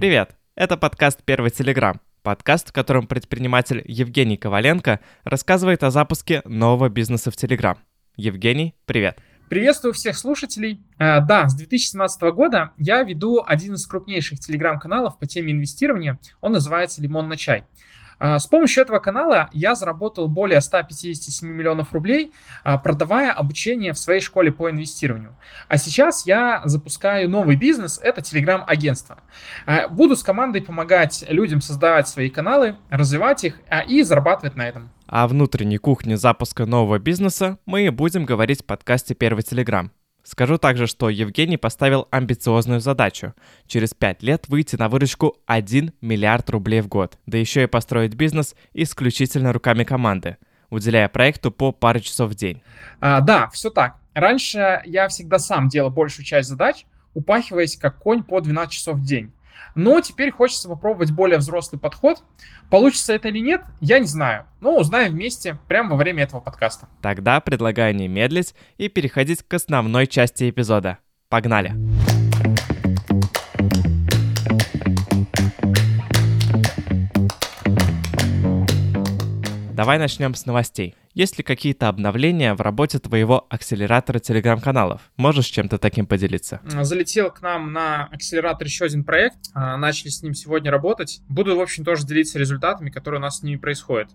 Привет! Это подкаст «Первый Телеграм». Подкаст, в котором предприниматель Евгений Коваленко рассказывает о запуске нового бизнеса в Телеграм. Евгений, привет! Приветствую всех слушателей. А, да, с 2017 года я веду один из крупнейших телеграм-каналов по теме инвестирования. Он называется «Лимон на чай». А, с помощью этого канала я заработал более 157 миллионов рублей, а, продавая обучение в своей школе по инвестированию. А сейчас я запускаю новый бизнес, это телеграм-агентство. А, буду с командой помогать людям создавать свои каналы, развивать их и зарабатывать на этом. О внутренней кухне запуска нового бизнеса мы будем говорить в подкасте «Первый Телеграм». Скажу также, что Евгений поставил амбициозную задачу – через 5 лет выйти на выручку 1 миллиард рублей в год, да еще и построить бизнес исключительно руками команды, уделяя проекту по паре часов в день. А, да, все так. Раньше я всегда сам делал большую часть задач, упахиваясь как конь по 12 часов в день. Но теперь хочется попробовать более взрослый подход. Получится это или нет, я не знаю. Но узнаем вместе прямо во время этого подкаста. Тогда предлагаю не медлить и переходить к основной части эпизода. Погнали! Давай начнем с новостей. Есть ли какие-то обновления в работе твоего акселератора телеграм-каналов? Можешь чем-то таким поделиться? Залетел к нам на акселератор еще один проект. А, начали с ним сегодня работать. Буду, в общем, тоже делиться результатами, которые у нас с ними происходят.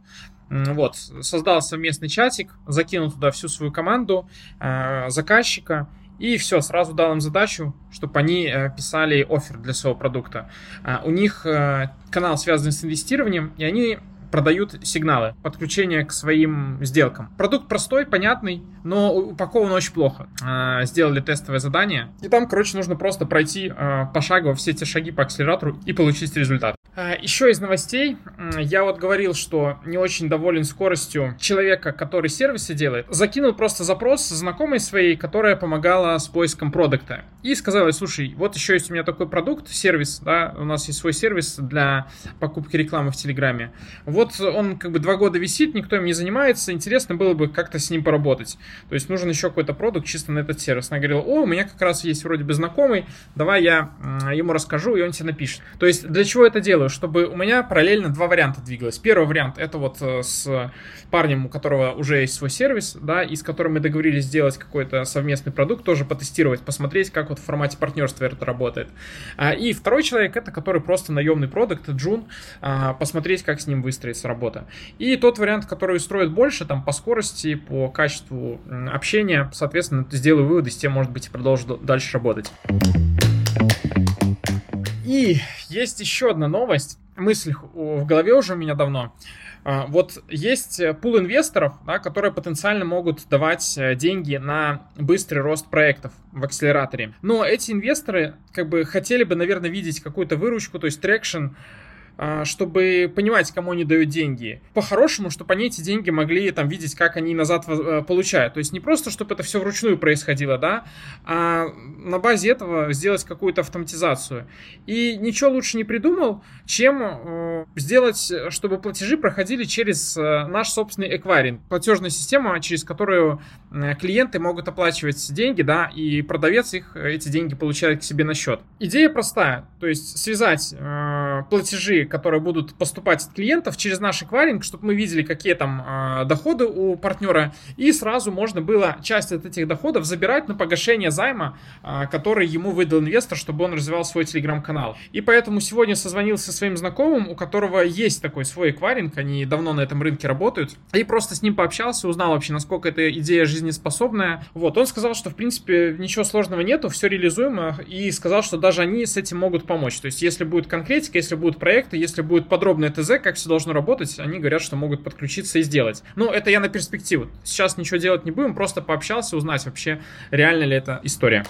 Вот, создал совместный чатик, закинул туда всю свою команду, а, заказчика, и все, сразу дал им задачу, чтобы они э, писали офер для своего продукта. А, у них э, канал связан с инвестированием, и они продают сигналы подключения к своим сделкам. Продукт простой, понятный, но упакован очень плохо. А, сделали тестовое задание, и там, короче, нужно просто пройти а, пошагово все эти шаги по акселератору и получить результат. А, еще из новостей, я вот говорил, что не очень доволен скоростью человека, который сервисы делает. Закинул просто запрос знакомой своей, которая помогала с поиском продукта. И сказала, слушай, вот еще есть у меня такой продукт, сервис, да, у нас есть свой сервис для покупки рекламы в Телеграме. Вот вот он как бы два года висит, никто им не занимается, интересно было бы как-то с ним поработать. То есть нужен еще какой-то продукт чисто на этот сервис. Она говорила, о, у меня как раз есть вроде бы знакомый, давай я ему расскажу, и он тебе напишет. То есть для чего это делаю? Чтобы у меня параллельно два варианта двигалось. Первый вариант это вот э, с парнем, у которого уже есть свой сервис, да, и с которым мы договорились сделать какой-то совместный продукт, тоже потестировать, посмотреть, как вот в формате партнерства это работает. А, и второй человек это, который просто наемный продакт, джун, а, посмотреть, как с ним выстроить выстроится работа. И тот вариант, который устроит больше, там, по скорости, по качеству общения, соответственно, сделаю выводы, с тем, может быть, и продолжу дальше работать. И есть еще одна новость, мысль в голове уже у меня давно. А, вот есть пул инвесторов, да, которые потенциально могут давать э, деньги на быстрый рост проектов в акселераторе. Но эти инвесторы как бы хотели бы, наверное, видеть какую-то выручку, то есть traction чтобы понимать, кому они дают деньги. По-хорошему, чтобы они эти деньги могли там видеть, как они назад э, получают. То есть не просто, чтобы это все вручную происходило, да, а на базе этого сделать какую-то автоматизацию. И ничего лучше не придумал, чем э, сделать, чтобы платежи проходили через э, наш собственный эквайринг. Платежная система, через которую клиенты могут оплачивать деньги, да, и продавец их эти деньги получает к себе на счет. Идея простая, то есть связать платежи которые будут поступать от клиентов через наш эквайринг, чтобы мы видели, какие там э, доходы у партнера, и сразу можно было часть от этих доходов забирать на погашение займа, э, который ему выдал инвестор, чтобы он развивал свой телеграм-канал. И поэтому сегодня созвонился со своим знакомым, у которого есть такой свой эквайринг, они давно на этом рынке работают, и просто с ним пообщался, узнал вообще, насколько эта идея жизнеспособная. Вот, он сказал, что в принципе ничего сложного нету, все реализуемо, и сказал, что даже они с этим могут помочь. То есть, если будет конкретика, если будут проекты, проекта, если будет подробное ТЗ, как все должно работать, они говорят, что могут подключиться и сделать. Ну, это я на перспективу. Сейчас ничего делать не будем, просто пообщался, узнать вообще, реально ли это история.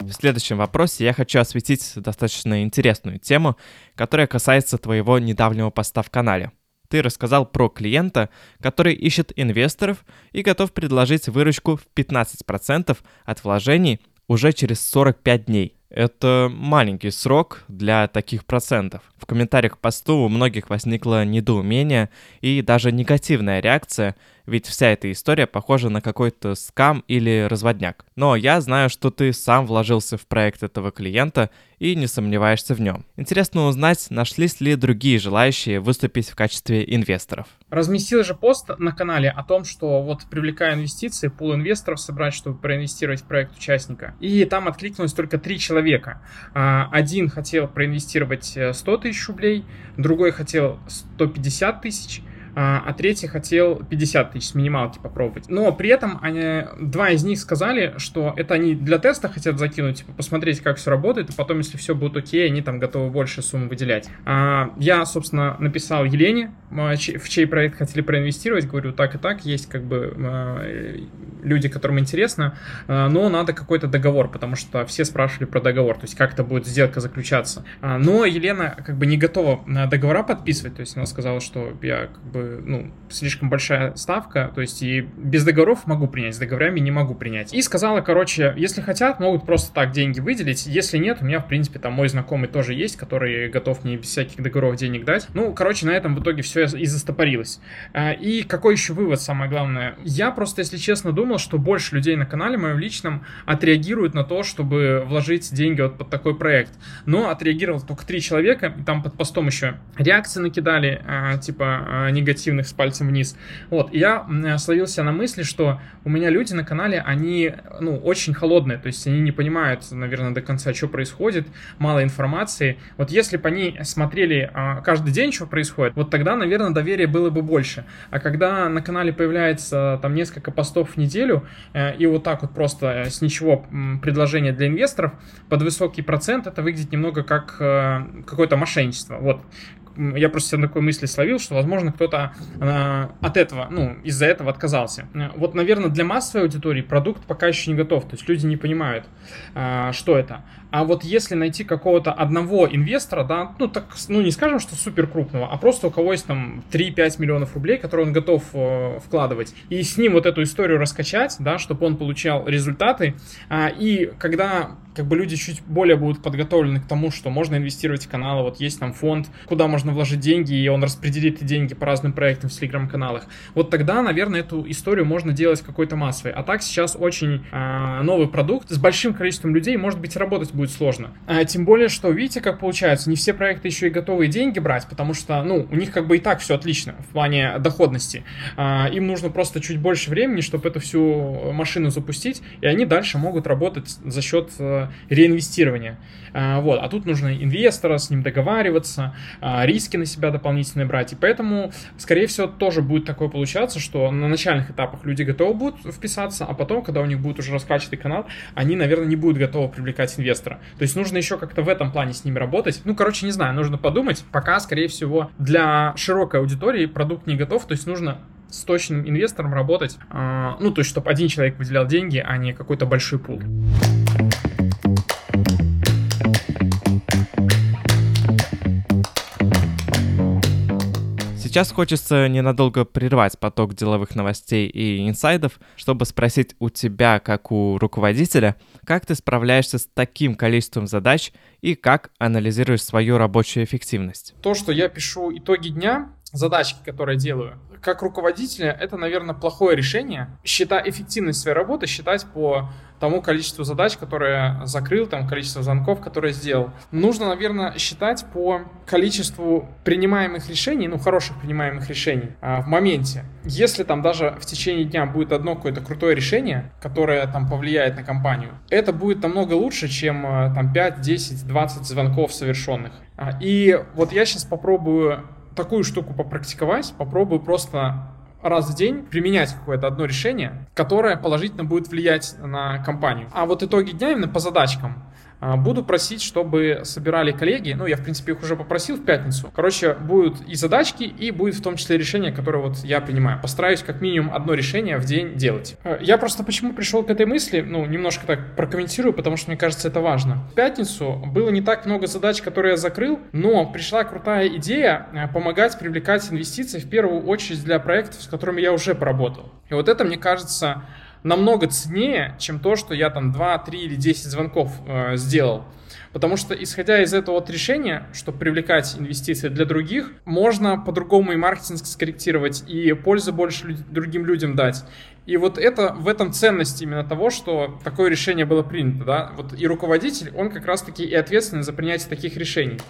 В следующем вопросе я хочу осветить достаточно интересную тему, которая касается твоего недавнего поста в канале. Ты рассказал про клиента, который ищет инвесторов и готов предложить выручку в 15% от вложений уже через 45 дней. Это маленький срок для таких процентов. В комментариях к посту у многих возникло недоумение и даже негативная реакция, ведь вся эта история похожа на какой-то скам или разводняк. Но я знаю, что ты сам вложился в проект этого клиента и не сомневаешься в нем. Интересно узнать, нашлись ли другие желающие выступить в качестве инвесторов. Разместил же пост на канале о том, что вот привлекаю инвестиции, пул инвесторов собрать, чтобы проинвестировать в проект участника. И там откликнулось только три человека. А, один хотел проинвестировать 100 э, тысяч рублей, другой хотел 150 тысяч, а, а третий хотел 50 тысяч с минималки попробовать. Но при этом они, два из них сказали, что это они для теста хотят закинуть, типа, посмотреть, как все работает, и потом, если все будет окей, они там готовы больше суммы выделять. А, я, собственно, написал Елене, в чей проект хотели проинвестировать, говорю, так и так, есть как бы а, люди, которым интересно, а, но надо какой-то договор, потому что все спрашивали про договор, то есть как это будет сделка заключаться. А, но Елена как бы не готова договора подписывать, то есть она сказала, что я как бы бы, ну, слишком большая ставка, то есть и без договоров могу принять, с договорами не могу принять. И сказала, короче, если хотят, могут просто так деньги выделить, если нет, у меня, в принципе, там мой знакомый тоже есть, который готов мне без всяких договоров денег дать. Ну, короче, на этом в итоге все и застопорилось. А, и какой еще вывод, самое главное? Я просто, если честно, думал, что больше людей на канале моем личном отреагируют на то, чтобы вложить деньги вот под такой проект. Но отреагировал только три человека, там под постом еще реакции накидали, а, типа негативные негативных с пальцем вниз. Вот, и я словился на мысли, что у меня люди на канале, они, ну, очень холодные, то есть они не понимают, наверное, до конца, что происходит, мало информации. Вот если бы они смотрели а, каждый день, что происходит, вот тогда, наверное, доверие было бы больше. А когда на канале появляется там несколько постов в неделю, э, и вот так вот просто с ничего предложение для инвесторов под высокий процент, это выглядит немного как э, какое-то мошенничество. Вот я просто на такой мысли словил, что, возможно, кто-то э, от этого, ну, из-за этого отказался. Вот, наверное, для массовой аудитории продукт пока еще не готов, то есть люди не понимают, э, что это. А вот если найти какого-то одного инвестора, да, ну так, ну не скажем, что супер крупного, а просто у кого есть там 3-5 миллионов рублей, которые он готов э, вкладывать, и с ним вот эту историю раскачать, да, чтобы он получал результаты, а, и когда как бы люди чуть более будут подготовлены к тому, что можно инвестировать в каналы, вот есть там фонд, куда можно вложить деньги, и он распределит эти деньги по разным проектам в телеграм-каналах. Вот тогда, наверное, эту историю можно делать какой-то массовой. А так сейчас очень э, новый продукт с большим количеством людей, может быть, работать будет сложно. А, тем более, что видите, как получается, не все проекты еще и готовые деньги брать, потому что, ну, у них как бы и так все отлично в плане доходности. А, им нужно просто чуть больше времени, чтобы эту всю машину запустить, и они дальше могут работать за счет э, реинвестирования. А, вот. А тут нужно инвестора, с ним договариваться, а, риски на себя дополнительные брать. И поэтому, скорее всего, тоже будет такое получаться, что на начальных этапах люди готовы будут вписаться, а потом, когда у них будет уже раскачанный канал, они, наверное, не будут готовы привлекать инвестора. То есть нужно еще как-то в этом плане с ними работать. Ну, короче, не знаю, нужно подумать. Пока, скорее всего, для широкой аудитории продукт не готов, то есть нужно с точным инвестором работать, э, ну, то есть, чтобы один человек выделял деньги, а не какой-то большой пул. Сейчас хочется ненадолго прервать поток деловых новостей и инсайдов, чтобы спросить у тебя, как у руководителя, как ты справляешься с таким количеством задач и как анализируешь свою рабочую эффективность. То, что я пишу итоги дня, задачки, которые делаю, как руководителя, это, наверное, плохое решение. Считать эффективность своей работы считать по тому количеству задач, которые закрыл, там, количество звонков, которые сделал. Нужно, наверное, считать по количеству принимаемых решений, ну, хороших принимаемых решений а, в моменте. Если там даже в течение дня будет одно какое-то крутое решение, которое там повлияет на компанию, это будет намного лучше, чем а, там 5, 10, 20 звонков совершенных. А, и вот я сейчас попробую такую штуку попрактиковать, попробую просто раз в день применять какое-то одно решение, которое положительно будет влиять на компанию. А вот итоги дня именно по задачкам буду просить, чтобы собирали коллеги. Ну, я, в принципе, их уже попросил в пятницу. Короче, будут и задачки, и будет в том числе решение, которое вот я принимаю. Постараюсь как минимум одно решение в день делать. Э, я просто почему пришел к этой мысли, ну, немножко так прокомментирую, потому что мне кажется, это важно. В пятницу было не так много задач, которые я закрыл, но пришла крутая идея э, помогать привлекать инвестиции в первую очередь для проектов, с которыми я уже поработал. И вот это, мне кажется, намного ценнее, чем то, что я там 2, 3 или 10 звонков э, сделал. Потому что, исходя из этого вот решения, чтобы привлекать инвестиции для других, можно по-другому и маркетинг скорректировать, и пользы больше другим людям дать. И вот это, в этом ценность именно того, что такое решение было принято, да. Вот и руководитель, он как раз-таки и ответственен за принятие таких решений.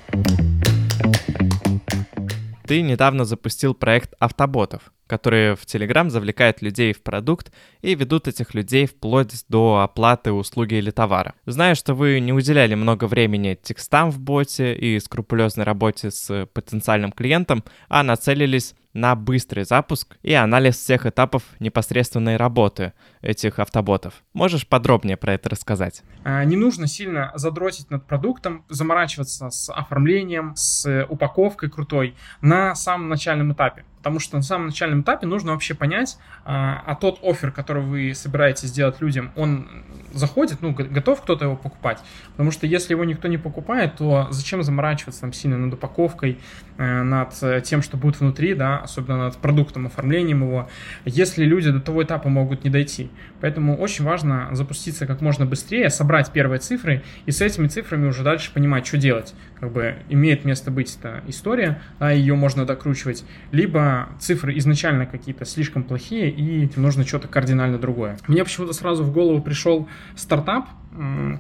Ты недавно запустил проект автоботов которые в Telegram завлекают людей в продукт и ведут этих людей вплоть до оплаты услуги или товара. Знаю, что вы не уделяли много времени текстам в боте и скрупулезной работе с потенциальным клиентом, а нацелились на быстрый запуск и анализ всех этапов непосредственной работы этих автоботов. Можешь подробнее про это рассказать? А, не нужно сильно задротить над продуктом, заморачиваться с оформлением, с упаковкой крутой на самом начальном этапе. Потому что на самом начальном этапе нужно вообще понять, а, а тот офер, который вы собираетесь сделать людям, он заходит, ну, готов кто-то его покупать. Потому что если его никто не покупает, то зачем заморачиваться там сильно над упаковкой, э, над тем, что будет внутри, да, особенно над продуктом, оформлением его, если люди до того этапа могут не дойти. Поэтому очень важно запуститься как можно быстрее, собрать первые цифры и с этими цифрами уже дальше понимать, что делать. Как бы имеет место быть эта история, а ее можно докручивать, либо цифры изначально какие-то слишком плохие и нужно что-то кардинально другое. Мне почему-то сразу в голову пришел стартап,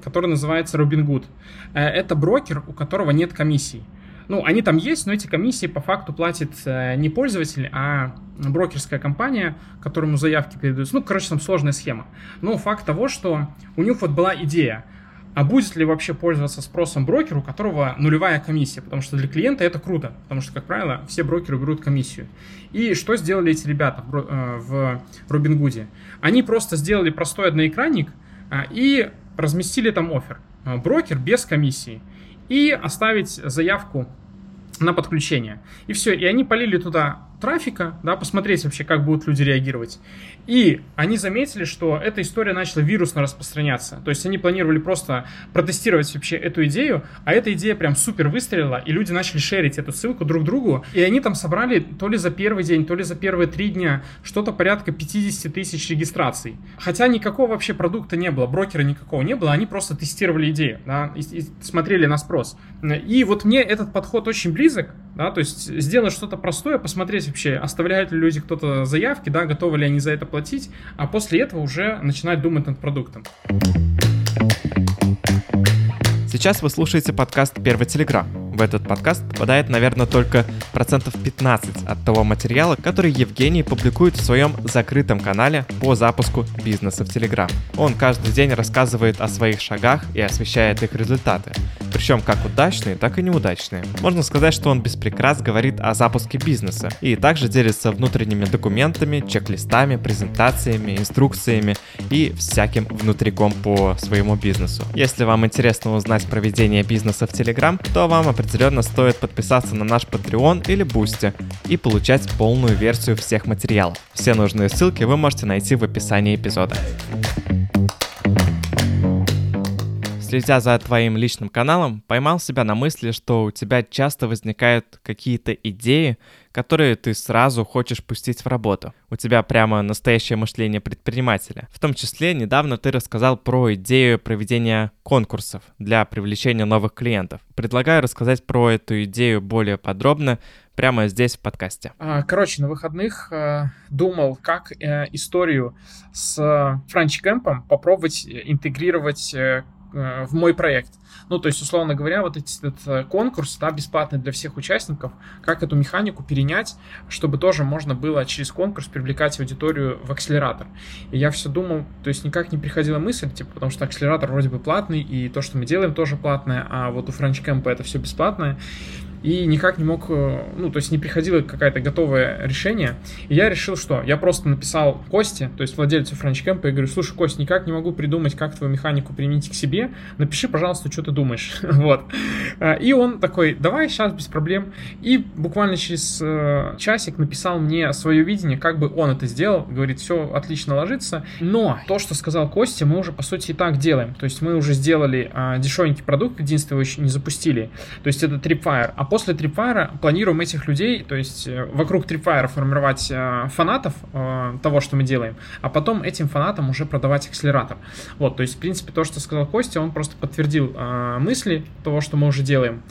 который называется Robinhood. Э, это брокер, у которого нет комиссий. Ну, они там есть, но эти комиссии по факту платит э, не пользователь, а брокерская компания, которому заявки передаются. Ну, короче, там сложная схема. Но факт того, что у них вот была идея, а будет ли вообще пользоваться спросом брокер, у которого нулевая комиссия? Потому что для клиента это круто, потому что, как правило, все брокеры берут комиссию. И что сделали эти ребята в, э, Робингуде? Они просто сделали простой одноэкранник а, и разместили там офер. Брокер без комиссии. И оставить заявку на подключение. И все, и они полили туда трафика, да, посмотреть вообще, как будут люди реагировать. И они заметили, что эта история начала вирусно распространяться. То есть они планировали просто протестировать вообще эту идею, а эта идея прям супер выстрелила, и люди начали шерить эту ссылку друг другу. И они там собрали то ли за первый день, то ли за первые три дня что-то порядка 50 тысяч регистраций. Хотя никакого вообще продукта не было, брокера никакого не было, они просто тестировали идею, да, и, и смотрели на спрос. И вот мне этот подход очень близок, да, то есть сделать что-то простое, посмотреть вообще, оставляют ли люди кто-то заявки, да, готовы ли они за это платить, а после этого уже начинать думать над продуктом. Сейчас вы слушаете подкаст «Первый Телеграм». В этот подкаст попадает, наверное, только процентов 15 от того материала, который Евгений публикует в своем закрытом канале по запуску бизнеса в Телеграм. Он каждый день рассказывает о своих шагах и освещает их результаты. Причем как удачные, так и неудачные. Можно сказать, что он без прикрас говорит о запуске бизнеса и также делится внутренними документами, чек-листами, презентациями, инструкциями и всяким внутриком по своему бизнесу. Если вам интересно узнать про ведение бизнеса в Telegram, то вам определенно стоит подписаться на наш Patreon или Boosty и получать полную версию всех материалов. Все нужные ссылки вы можете найти в описании эпизода следя за твоим личным каналом, поймал себя на мысли, что у тебя часто возникают какие-то идеи, которые ты сразу хочешь пустить в работу. У тебя прямо настоящее мышление предпринимателя. В том числе недавно ты рассказал про идею проведения конкурсов для привлечения новых клиентов. Предлагаю рассказать про эту идею более подробно прямо здесь в подкасте. А, короче, на выходных э, думал, как э, историю с франчкэмпом попробовать интегрировать э, Э, в мой проект. Ну, то есть, условно говоря, вот этот э, конкурс, да, бесплатный для всех участников, как эту механику перенять, чтобы тоже можно было через конкурс привлекать аудиторию в акселератор. И я все думал, то есть никак не приходила мысль, типа, потому что акселератор вроде бы платный, и то, что мы делаем, тоже платное, а вот у Camp это все бесплатное и никак не мог, э, ну, то есть не приходило какое-то готовое решение. И я решил, что я просто написал Косте, то есть владельцу Camp, и говорю, слушай, Кость, никак не могу придумать, как твою механику применить к себе, напиши, пожалуйста, что ты думаешь. вот. А, и он такой, давай, сейчас, без проблем. И буквально через э, часик написал мне свое видение, как бы он это сделал, говорит, все отлично ложится. Но то, что сказал Костя, мы уже, по сути, и так делаем. То есть мы уже сделали а, дешевенький продукт, единственное, его еще не запустили. То есть это Tripwire, а после Tripwire планируем этих людей, то есть э, вокруг Tripwire формировать э, фанатов э, того, что мы делаем, а потом этим фанатам уже продавать акселератор. Вот, то есть, в принципе, то, что сказал Костя, он просто подтвердил мысли того, что мы уже делаем.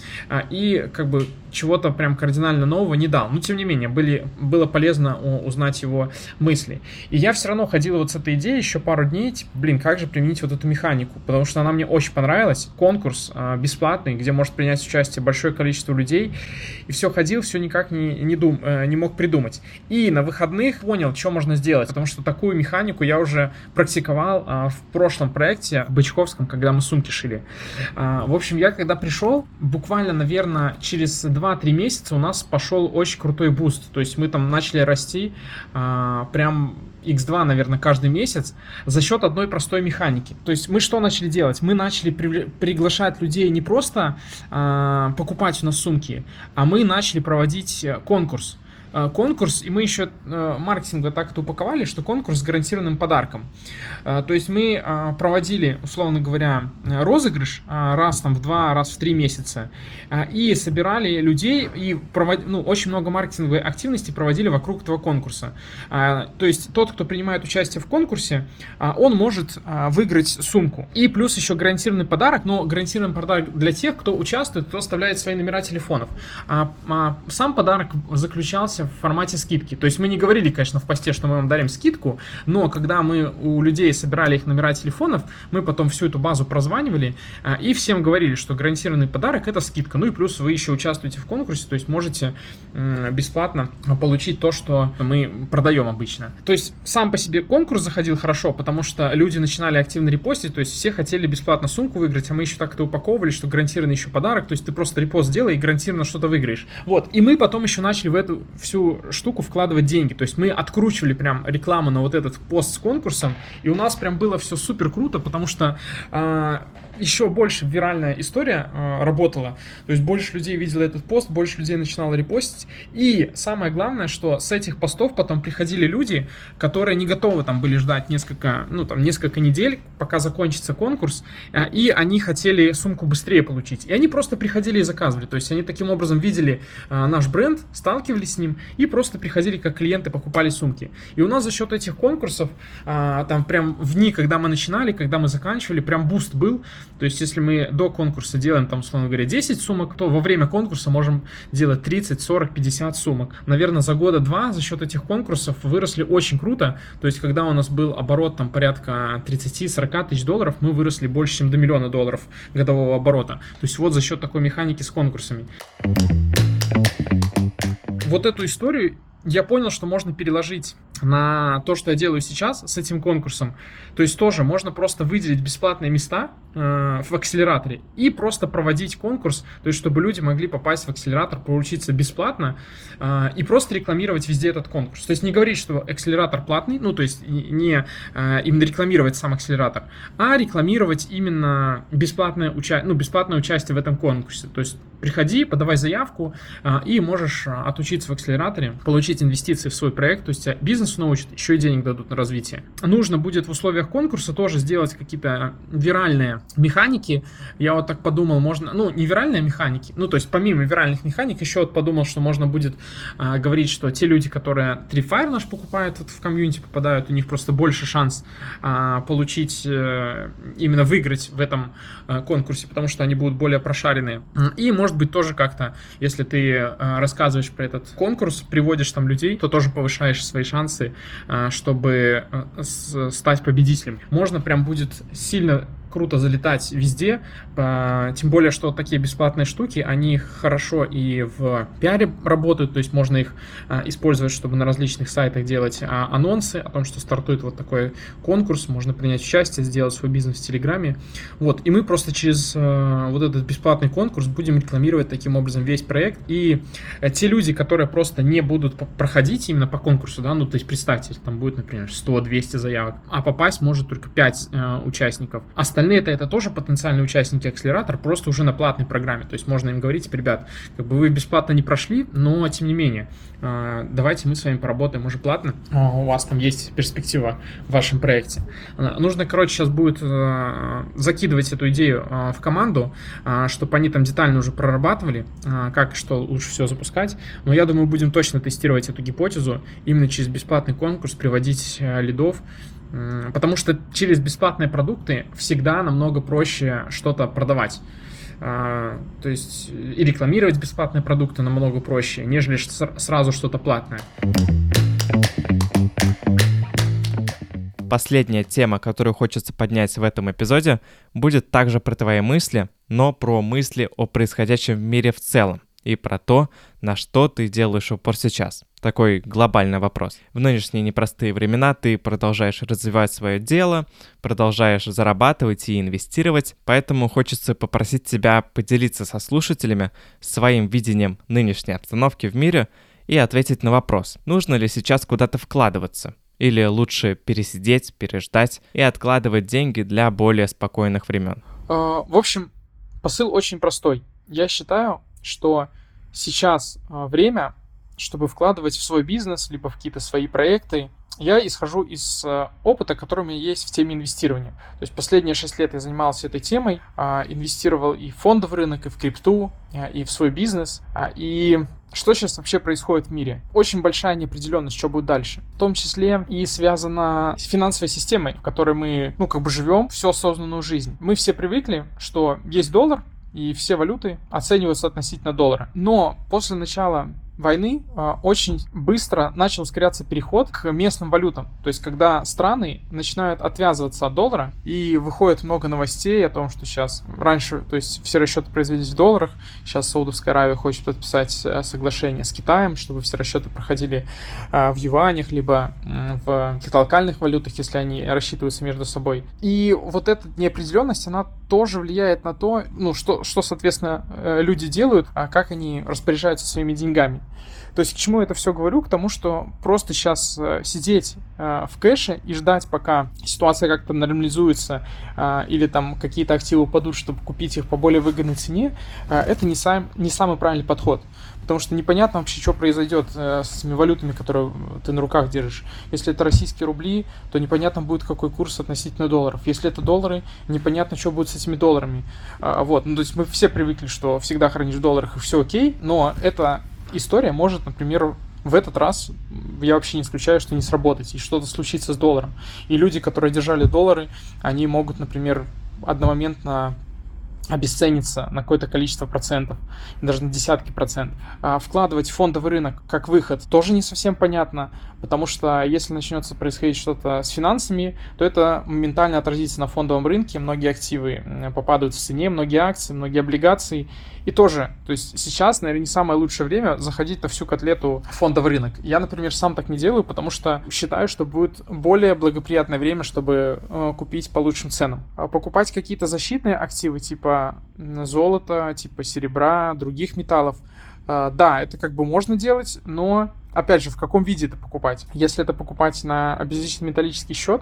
И как бы чего-то прям кардинально нового не дал. Но, тем не менее, были, было полезно узнать его мысли. И я все равно ходил вот с этой идеей еще пару дней, типа, блин, как же применить вот эту механику, потому что она мне очень понравилась. Конкурс э, бесплатный, где может принять участие большое количество людей. И все ходил, все никак не, не, дум, э, не мог придумать. И на выходных понял, что можно сделать, потому что такую механику я уже практиковал э, в прошлом проекте, в Бычковском, когда мы сумки шили. Э, в общем, я когда пришел, буквально, наверное, через 2-3 месяца у нас пошел очень крутой boost. То есть мы там начали расти а, прям X2, наверное, каждый месяц за счет одной простой механики. То есть мы что начали делать? Мы начали при, приглашать людей не просто а, покупать у нас сумки, а мы начали проводить э, конкурс. Э, конкурс, и мы еще э, маркетинга так это упаковали, что конкурс с гарантированным подарком. Э, то есть мы проводили, условно говоря, розыгрыш раз там в два, раз в три месяца, и собирали людей, и провод... ну, очень много маркетинговой активности проводили вокруг этого конкурса. То есть тот, кто принимает участие в конкурсе, он может выиграть сумку. И плюс еще гарантированный подарок, но гарантированный подарок для тех, кто участвует, кто оставляет свои номера телефонов. А сам подарок заключался в формате скидки. То есть мы не говорили, конечно, в посте, что мы вам дарим скидку, но когда мы у людей собирали их номера телефонов, мы потом всю эту базу прозванивали а, и всем говорили, что гарантированный подарок это скидка. Ну и плюс вы еще участвуете в конкурсе, то есть можете бесплатно получить то, что мы продаем обычно. То есть сам по себе конкурс заходил хорошо, потому что люди начинали активно репостить, то есть все хотели бесплатно сумку выиграть, а мы еще так это упаковывали, что гарантированный еще подарок, то есть ты просто репост делай и гарантированно что-то выиграешь. Вот, и мы потом еще начали в эту всю штуку вкладывать деньги. То есть мы откручивали прям рекламу на вот этот пост с конкурсом, и у нас прям было все супер круто, потому что э, еще больше виральная история э, работала. То есть больше людей видело этот пост, больше людей начинало репостить. И самое главное, что с этих постов потом приходили люди, которые не готовы там были ждать несколько, ну там несколько недель, пока закончится конкурс, э, и они хотели сумку быстрее получить. И они просто приходили и заказывали. То есть они таким образом видели э, наш бренд, сталкивались с ним и просто приходили как клиенты, покупали сумки. И у нас за счет этих конкурсов, э, там прям в дни, когда мы начинали, когда мы заканчивали, прям boost был. То есть, если мы до конкурса делаем, там, условно говоря, 10 сумок, то во время конкурса можем делать 30, 40, 50 сумок. Наверное, за года два за счет этих конкурсов выросли очень круто. То есть, когда у нас был оборот там порядка 30-40 тысяч долларов, мы выросли больше, чем до миллиона долларов годового оборота. То есть, вот за счет такой механики с конкурсами. Вот эту историю я понял, что можно переложить на то, что я делаю сейчас с этим конкурсом. То есть тоже можно просто выделить бесплатные места э, в акселераторе и просто проводить конкурс, то есть чтобы люди могли попасть в акселератор, поучиться бесплатно э, и просто рекламировать везде этот конкурс. То есть не говорить, что акселератор платный, ну то есть не э, именно рекламировать сам акселератор, а рекламировать именно бесплатное, уча ну, бесплатное участие в этом конкурсе. То есть приходи, подавай заявку э, и можешь отучиться в акселераторе, получить инвестиции в свой проект, то есть бизнес бизнесу научат, еще и денег дадут на развитие. Нужно будет в условиях конкурса тоже сделать какие-то виральные механики. Я вот так подумал, можно, ну, не виральные механики, ну, то есть помимо виральных механик, еще вот подумал, что можно будет а, говорить, что те люди, которые Tripwire наш покупают, вот в комьюнити попадают, у них просто больше шанс а, получить, а, именно выиграть в этом а, конкурсе, потому что они будут более прошаренные. И, может быть, тоже как-то, если ты а, рассказываешь про этот конкурс, приводишь там людей, то тоже повышаешь свои шансы а, чтобы э, стать победителем. Можно прям будет сильно круто залетать везде, а, тем более, что такие бесплатные штуки, они хорошо и в пиаре работают, то есть можно их а, использовать, чтобы на различных сайтах делать а, анонсы о том, что стартует вот такой конкурс, можно принять участие, сделать свой бизнес в Телеграме. Вот, и мы просто через вот этот бесплатный конкурс будем рекламировать таким образом весь проект, и э, те люди, которые просто не будут проходить именно по конкурсу, да, ну, то есть представьте, там будет, например, 100-200 заявок, а попасть может только 5 э, участников. Остальные Остальные это, это тоже потенциальные участники акселератора, просто уже на платной программе. То есть можно им говорить, ребят, как бы вы бесплатно не прошли, но тем не менее, а, давайте мы с вами поработаем уже платно. У вас там есть перспектива в вашем проекте. А, нужно, короче, сейчас будет закидывать эту идею в команду, чтобы они там детально уже прорабатывали, как и что лучше всего запускать. Но я думаю, будем точно тестировать эту гипотезу, именно через бесплатный конкурс приводить лидов, Потому что через бесплатные продукты всегда намного проще что-то продавать. А, то есть и рекламировать бесплатные продукты намного проще, нежели сразу что-то платное. Последняя тема, которую хочется поднять в этом эпизоде, будет также про твои мысли, но про мысли о происходящем в мире в целом и про то, на что ты делаешь упор сейчас. Такой глобальный вопрос. В нынешние непростые времена ты продолжаешь развивать свое дело, продолжаешь зарабатывать и инвестировать, поэтому хочется попросить тебя поделиться со слушателями своим видением нынешней обстановки в мире и ответить на вопрос, нужно ли сейчас куда-то вкладываться, или лучше пересидеть, переждать и откладывать деньги для более спокойных времен? А, в общем, посыл очень простой. Я считаю, что сейчас а, время, чтобы вкладывать в свой бизнес, либо в какие-то свои проекты, я исхожу из а, опыта, который у меня есть в теме инвестирования. То есть последние 6 лет я занимался этой темой, а, инвестировал и в фондовый рынок, и в крипту, и в свой бизнес. И что сейчас вообще происходит в мире? Очень большая неопределенность, что будет дальше. В том числе и связана с финансовой системой, в которой мы, ну, как бы живем всю осознанную жизнь. Мы все привыкли, что есть доллар, и все валюты оцениваются относительно доллара. Но после начала войны э, очень быстро начал ускоряться переход к местным валютам. То есть, когда страны начинают отвязываться от доллара, и выходит много новостей о том, что сейчас раньше, то есть все расчеты производились в долларах, сейчас Саудовская Аравия хочет подписать э, соглашение с Китаем, чтобы все расчеты проходили э, в юанях, либо в каких-то локальных валютах, если они рассчитываются между собой. И вот эта неопределенность, она тоже влияет на то, ну, что, что соответственно, люди делают, а как они распоряжаются своими деньгами. То есть к чему я это все говорю? К тому, что просто сейчас э, сидеть э, в кэше и ждать, пока ситуация как-то нормализуется э, или там какие-то активы упадут, чтобы купить их по более выгодной цене, э, это не, сам, не самый правильный подход. Потому что непонятно вообще, что произойдет э, с этими валютами, которые ты на руках держишь. Если это российские рубли, то непонятно будет, какой курс относительно долларов. Если это доллары, непонятно, что будет с этими долларами. А, вот, ну то есть мы все привыкли, что всегда хранишь в долларах и все окей, но это история может, например, в этот раз я вообще не исключаю, что не сработать, и что-то случится с долларом. И люди, которые держали доллары, они могут, например, одномоментно обесценится на какое-то количество процентов, даже на десятки процентов. А вкладывать в фондовый рынок как выход тоже не совсем понятно, потому что если начнется происходить что-то с финансами, то это моментально отразится на фондовом рынке, многие активы попадают в цене, многие акции, многие облигации, и тоже, то есть сейчас, наверное, не самое лучшее время заходить на всю котлету фондовый рынок. Я, например, сам так не делаю, потому что считаю, что будет более благоприятное время, чтобы э, купить по лучшим ценам. А покупать какие-то защитные активы, типа золота, типа серебра, других металлов, э, да, это как бы можно делать, но опять же, в каком виде это покупать? Если это покупать на обезличенный металлический счет,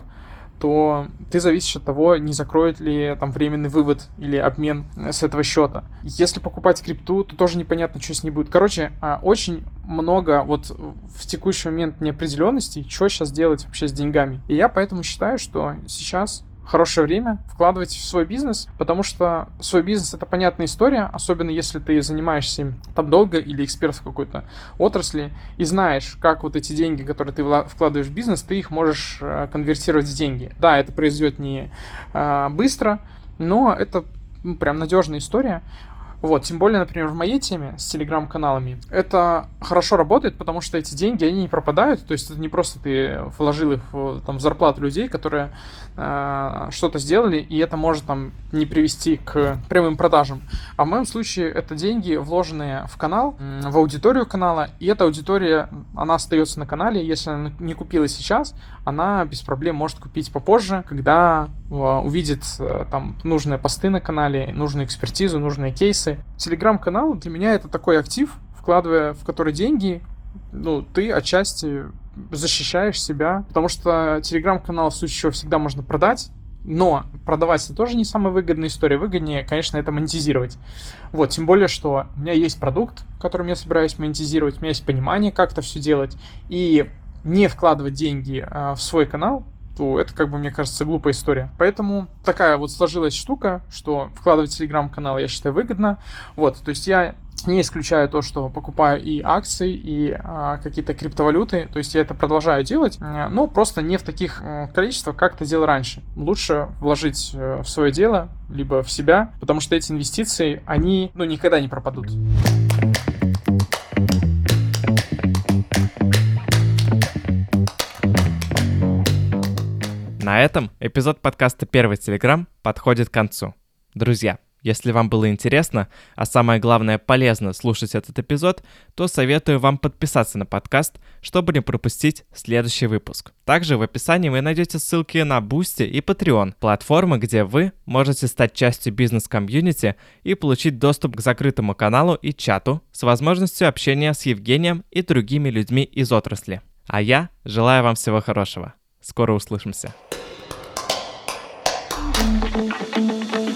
то ты зависишь от того, не закроет ли там временный вывод или обмен с этого счета. Если покупать крипту, то тоже непонятно, что с ней будет. Короче, а, очень много вот в текущий момент неопределенности, что сейчас делать вообще с деньгами. И я поэтому считаю, что сейчас хорошее время вкладывать в свой бизнес, потому что свой бизнес это понятная история, особенно если ты занимаешься им там долго или эксперт в какой-то отрасли и знаешь, как вот эти деньги, которые ты вкладываешь в бизнес, ты их можешь э, конвертировать в деньги. Да, это произойдет не э, быстро, но это прям надежная история. Вот, тем более, например, в моей теме с телеграм-каналами это хорошо работает, потому что эти деньги, они не пропадают, то есть это не просто ты вложил их в, там, зарплату людей, которые э, что-то сделали, и это может там не привести к прямым продажам. А в моем случае это деньги, вложенные в канал, в аудиторию канала, и эта аудитория, она остается на канале, если она не купила сейчас, она без проблем может купить попозже, когда э, увидит э, там нужные посты на канале, нужную экспертизу, нужные кейсы. Телеграм-канал для меня это такой актив, вкладывая в который деньги, ну, ты отчасти защищаешь себя, потому что телеграм-канал в случае чего всегда можно продать, Но продавать это тоже не самая выгодная история. Выгоднее, конечно, это монетизировать. Вот, тем более, что у меня есть продукт, которым я собираюсь монетизировать, у меня есть понимание, как это все делать. И не вкладывать деньги а, в свой канал, то это, как бы, мне кажется, глупая история. Поэтому такая вот сложилась штука, что вкладывать в телеграм-канал, я считаю, выгодно. Вот, то есть я не исключаю то, что покупаю и акции, и а, какие-то криптовалюты. То есть я это продолжаю делать, но просто не в таких количествах, как это делал раньше. Лучше вложить э, в свое дело, либо в себя, потому что эти инвестиции, они ну, никогда не пропадут. На этом эпизод подкаста «Первый Телеграм» подходит к концу. Друзья, если вам было интересно, а самое главное полезно слушать этот эпизод, то советую вам подписаться на подкаст, чтобы не пропустить следующий выпуск. Также в описании вы найдете ссылки на Boosty и Patreon, платформы, где вы можете стать частью бизнес-комьюнити и получить доступ к закрытому каналу и чату с возможностью общения с Евгением и другими людьми из отрасли. А я желаю вам всего хорошего. Скоро услышимся. thank you